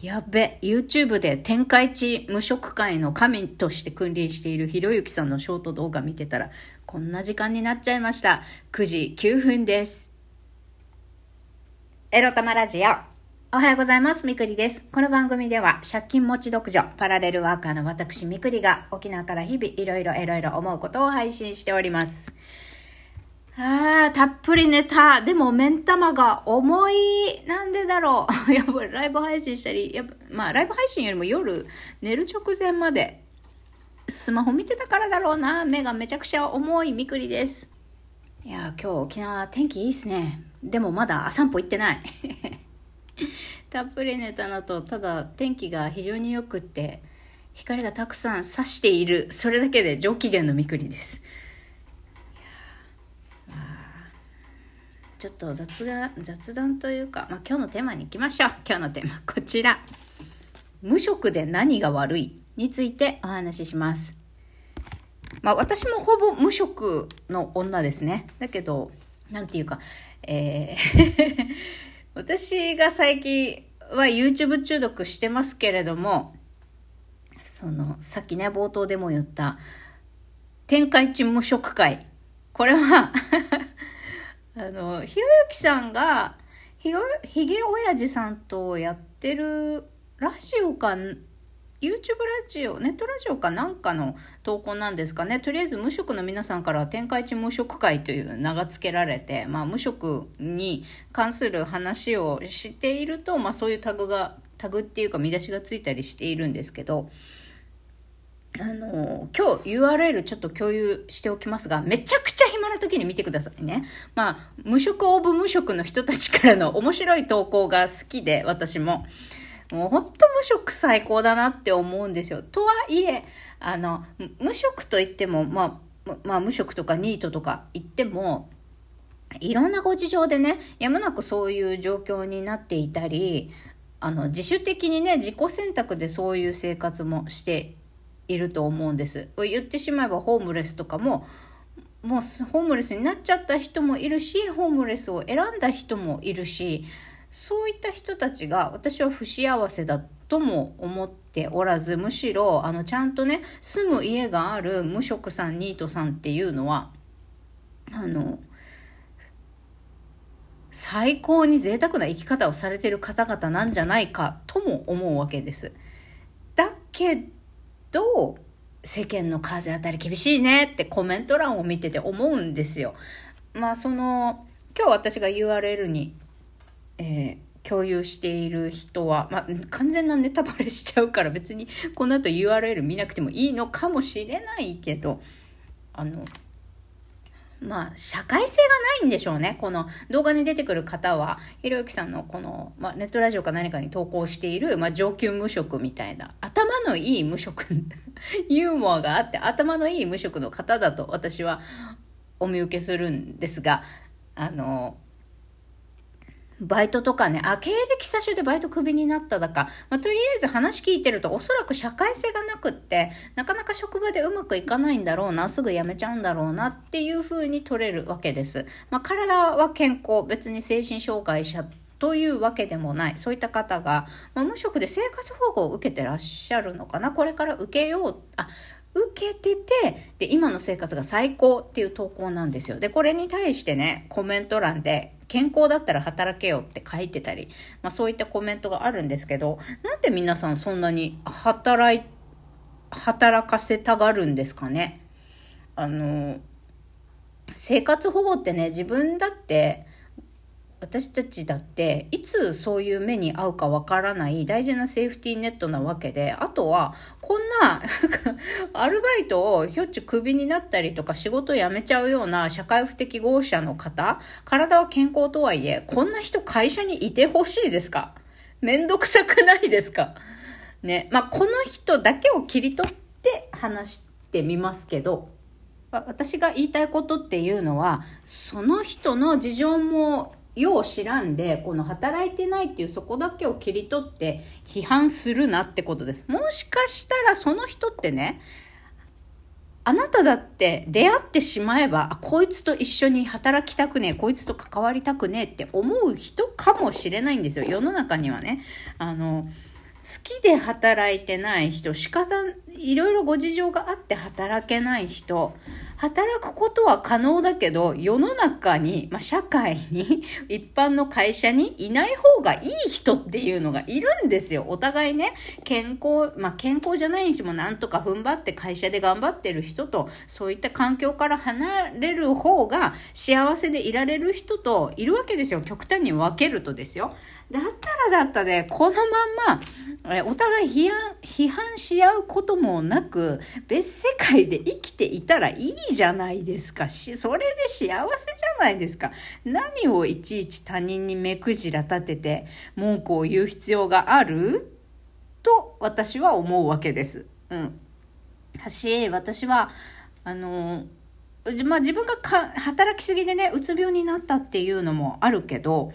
やべ、YouTube で天下一無職会の神として君臨しているひろゆきさんのショート動画見てたら、こんな時間になっちゃいました。9時9分です。エロ玉ラジオ。おはようございます。みくりです。この番組では、借金持ち独女、パラレルワーカーの私みくりが、沖縄から日々いろいろいろいろ思うことを配信しております。ああ、たっぷり寝た。でも、目ん玉が重い。なんでだろう。やっぱりライブ配信したり、やっぱ、まあ、ライブ配信よりも夜、寝る直前まで、スマホ見てたからだろうな。目がめちゃくちゃ重いみくりです。いや今日沖縄天気いいっすね。でもまだ散歩行ってない。たっぷり寝たのと、ただ天気が非常に良くって、光がたくさん差している。それだけで上機嫌のみくりです。ちょっと雑が雑談というか、まあ、今日のテーマに行きましょう。今日のテーマこちら。無職で何が悪いについてお話しします。まあ私もほぼ無職の女ですね。だけどなんていうかえー 私が最近は YouTube 中毒してますけれどもそのさっきね冒頭でも言った天下一無職会。これはあの、ひろゆきさんが、ひひげおやじさんとやってるラジオか、YouTube ラジオ、ネットラジオかなんかの投稿なんですかね。とりあえず無職の皆さんから天下一無職会という名が付けられて、まあ無職に関する話をしていると、まあそういうタグが、タグっていうか見出しがついたりしているんですけど、あの、今日 URL ちょっと共有しておきますが、めちゃくちゃ時に見てくださいね。まあ、無職オブ無職の人たちからの面白い投稿が好きで、私も。もうほんと無職最高だなって思うんですよ。とはいえ、あの、無職といっても、まあ、まあ無職とかニートとか言っても、いろんなご事情でね、やむなくそういう状況になっていたり、あの、自主的にね、自己選択でそういう生活もしていると思うんです。言ってしまえばホームレスとかももうホームレスになっちゃった人もいるしホームレスを選んだ人もいるしそういった人たちが私は不幸せだとも思っておらずむしろあのちゃんとね住む家がある無職さんニートさんっていうのはあの最高に贅沢な生き方をされてる方々なんじゃないかとも思うわけです。だけど世間の風当たり厳しいねってコメント欄を見てて思うんですよ。まあその今日私が URL に、えー、共有している人は、まあ、完全なネタバレしちゃうから別にこの後 URL 見なくてもいいのかもしれないけどあのまあ、社会性がないんでしょうね。この動画に出てくる方は、ひろゆきさんのこの、まあ、ネットラジオか何かに投稿している、まあ、上級無職みたいな、頭のいい無職、ユーモアがあって、頭のいい無職の方だと私はお見受けするんですが、あの、バイトとかね、あ、経歴詐称でバイトクビになっただか、まあ、とりあえず話聞いてるとおそらく社会性がなくって、なかなか職場でうまくいかないんだろうな、すぐ辞めちゃうんだろうなっていう風に取れるわけです。まあ、体は健康、別に精神障害者というわけでもない。そういった方が、まあ、無職で生活保護を受けてらっしゃるのかなこれから受けよう、あ、受けてて、で、今の生活が最高っていう投稿なんですよ。で、これに対してね、コメント欄で、健康だったら働けよって書いてたり、まあそういったコメントがあるんですけど、なんで皆さんそんなに働い、働かせたがるんですかね？あの、生活保護ってね、自分だって、私たちだっていつそういう目に遭うかわからない大事なセーフティーネットなわけであとはこんなアルバイトをひょっちゅうクビになったりとか仕事辞めちゃうような社会不適合者の方体は健康とはいえこんな人会社にいてほしいですか？めんどくさくないですか？ね。まあこの人だけを切り取って話してみますけど私が言いたいことっていうのはその人の事情もよう知らんで、この働いてないっていうそこだけを切り取って批判するなってことです。もしかしたらその人ってね、あなただって出会ってしまえば、あ、こいつと一緒に働きたくねえ、こいつと関わりたくねえって思う人かもしれないんですよ。世の中にはね。あの、好きで働いてない人、仕方、いろいろご事情があって働けない人、働くことは可能だけど、世の中に、まあ、社会に、一般の会社にいない方がいい人っていうのがいるんですよ。お互いね、健康、まあ、健康じゃない人もなんとか踏ん張って会社で頑張ってる人と、そういった環境から離れる方が幸せでいられる人といるわけですよ。極端に分けるとですよ。だったらだったで、このまんま、お互い批判、批判し合うこともなく、別世界で生きていたらいいじゃないですか。し、それで幸せじゃないですか。何をいちいち他人に目くじら立てて文句を言う必要がある？と私は思うわけです。うん。だし、私は、あの、まあ、自分が働きすぎでね、うつ病になったっていうのもあるけど、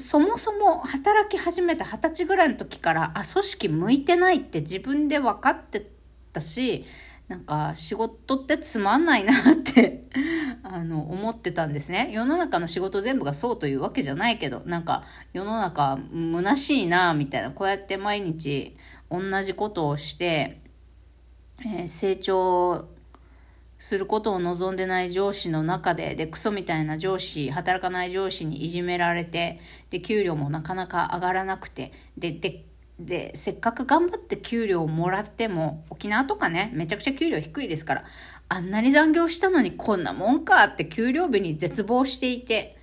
そもそも働き始めた二十歳ぐらいの時からあ組織向いてないって自分で分かってたしなんか仕事ってつまんないなって あの思ってたんですね。世の中の仕事全部がそうというわけじゃないけどなんか世の中虚しいなみたいなこうやって毎日同じことをして、えー、成長することを望んでない上司の中で、で、クソみたいな上司、働かない上司にいじめられて、で、給料もなかなか上がらなくて、で、で、で、せっかく頑張って給料をもらっても、沖縄とかね、めちゃくちゃ給料低いですから、あんなに残業したのにこんなもんかって給料日に絶望していて、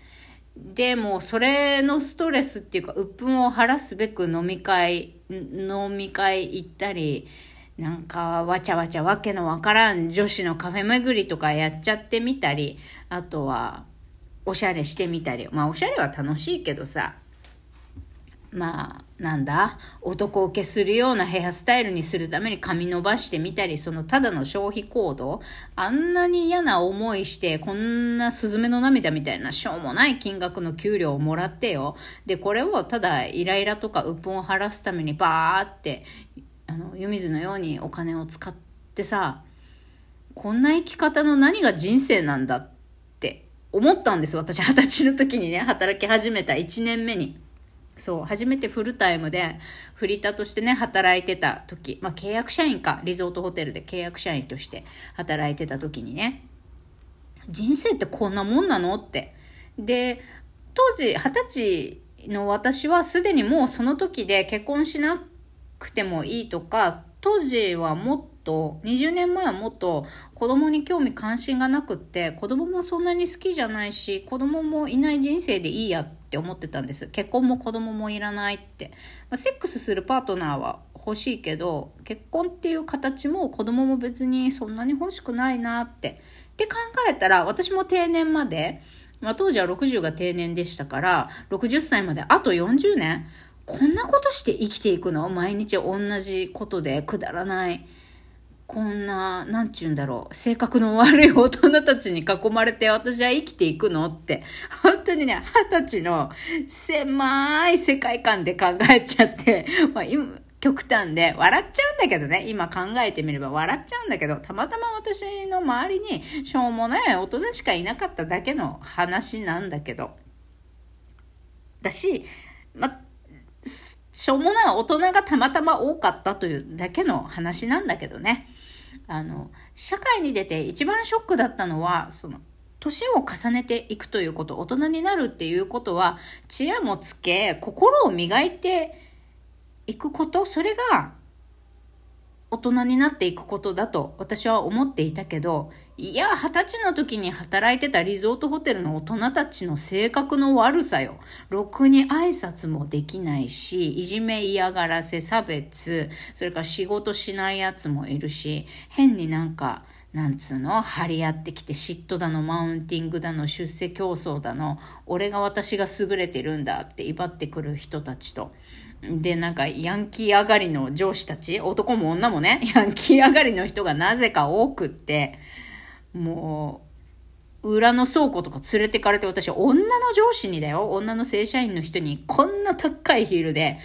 で、もそれのストレスっていうか、鬱憤を晴らすべく飲み会、飲み会行ったり、なんかわちゃわちゃわけのわからん女子のカフェ巡りとかやっちゃってみたり、あとはおしゃれしてみたり。まあおしゃれは楽しいけどさ、まあ、なんだ？男受けするようなヘアスタイルにするために髪伸ばしてみたり、そのただの消費行動あんなに嫌な思いして、こんなスズメの涙みたいなしょうもない金額の給料をもらってよ。で、これをただイライラとか鬱憤を晴らすためにバーってあの湯水のようにお金を使ってさこんな生き方の何が人生なんだって思ったんです。私二十歳の時にね働き始めた。1年目に。そう初めてフルタイムでフリーターとしてね働いてた時。まあ契約社員か。リゾートホテルで契約社員として働いてた時にね。人生ってこんなもんなのって。で当時二十歳の私はすでにもうその時で結婚しなくてもいいとか、当時はもっと、20年前はもっと子供に興味関心がなくって、子供もそんなに好きじゃないし、子供もいない人生でいいやって思ってたんです。結婚も子供もいらないって。まあ、セックスするパートナーは欲しいけど、結婚っていう形も子供も別にそんなに欲しくないなって。って考えたら、私も定年まで、まあ、当時は60が定年でしたから、60歳まであと40年こんなことして生きていくの？毎日同じことでくだらない。こんな、なんちゅうんだろう、性格の悪い大人たちに囲まれて私は生きていくの？って、本当にね、二十歳の狭い世界観で考えちゃって、まあ今、極端で笑っちゃうんだけどね、今考えてみれば笑っちゃうんだけど、たまたま私の周りにしょうもない大人しかいなかっただけの話なんだけど。だし、ま、しょうもない大人がたまたま多かったというだけの話なんだけどね。あの、社会に出て一番ショックだったのは、その、年を重ねていくということ、大人になるっていうことは、知恵もつけ、心を磨いていくこと、それが大人になっていくことだと私は思っていたけど、いや、二十歳の時に働いてたリゾートホテルの大人たちの性格の悪さよ。ろくに挨拶もできないし、いじめ嫌がらせ、差別、それから仕事しないやつもいるし、変になんか、なんつうの張り合ってきて嫉妬だの、マウンティングだの、出世競争だの、俺が私が優れてるんだって威張ってくる人たちと。で、なんか、ヤンキー上がりの上司たち、男も女もね、ヤンキー上がりの人がなぜか多くって、もう、裏の倉庫とか連れてかれて、私、女の上司にだよ、女の正社員の人に、こんな高いヒールで、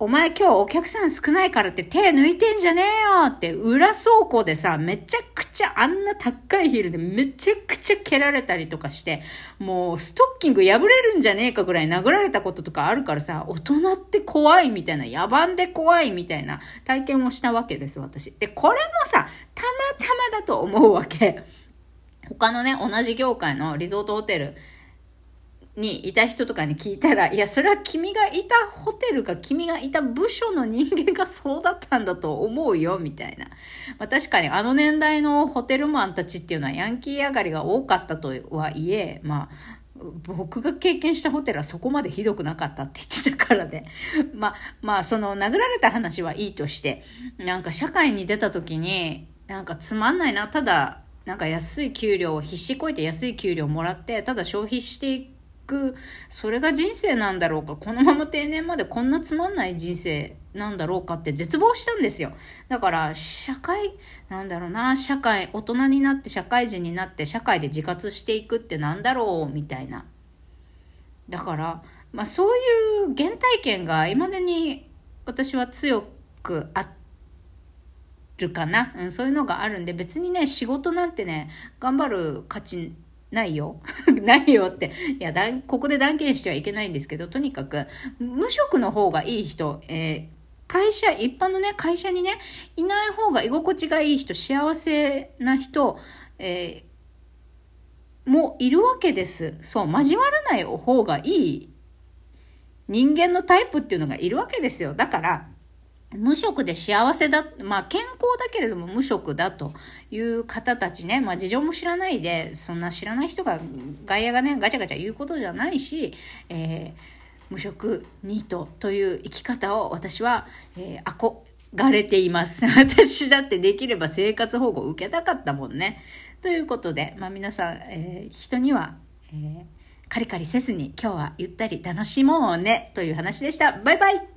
お前今日お客さん少ないからって手抜いてんじゃねえよって裏倉庫でさ、めっちゃちゃあんな高いヒールでめちゃくちゃ蹴られたりとかして、もうストッキング破れるんじゃねえかぐらい殴られたこととかあるからさ、大人って怖いみたいな、野蛮で怖いみたいな体験をしたわけです、私。で、これもさ、たまたまだと思うわけ。他のね、同じ業界のリゾートホテル、にいた人とかに聞いたら、いや、それは君がいたホテルか君がいた部署の人間がそうだったんだと思うよ、みたいな。まあ確かにあの年代のホテルマンたちっていうのはヤンキー上がりが多かったとはいえ、まあ、僕が経験したホテルはそこまでひどくなかったって言ってたからね。まあ、まあ、その殴られた話はいいとして、なんか社会に出た時に、なんかつまんないな、ただ、なんか安い給料を必死こいて安い給料をもらって、ただ消費していく、くそれが人生なんだろうか、このまま定年までこんなつまんない人生なんだろうかって絶望したんですよ。だから、社会、なんだろうな、社会、大人になって社会人になって社会で自活していくってなんだろうみたいな。だから、まあそういう原体験が今までに私は強くあるかな、うん。そういうのがあるんで、別にね、仕事なんてね、頑張る価値ないよ。ないよって。いや、だここで断言してはいけないんですけど、とにかく、無職の方がいい人、えー、会社、一般のね、会社にね、いない方が居心地がいい人、幸せな人、えー、もいるわけです。そう、交わらない方がいい人間のタイプっていうのがいるわけですよ。だから、無職で幸せだ、まあ健康だけれども無職だという方たちね、まあ事情も知らないで、そんな知らない人が外野がね、ガチャガチャ言うことじゃないし、えー、無職ニートという生き方を私は、えー、憧れています。私だってできれば生活保護を受けたかったもんね。ということで、まあ皆さん、えー、人には、えー、カリカリせずに今日はゆったり楽しもうねという話でした。バイバイ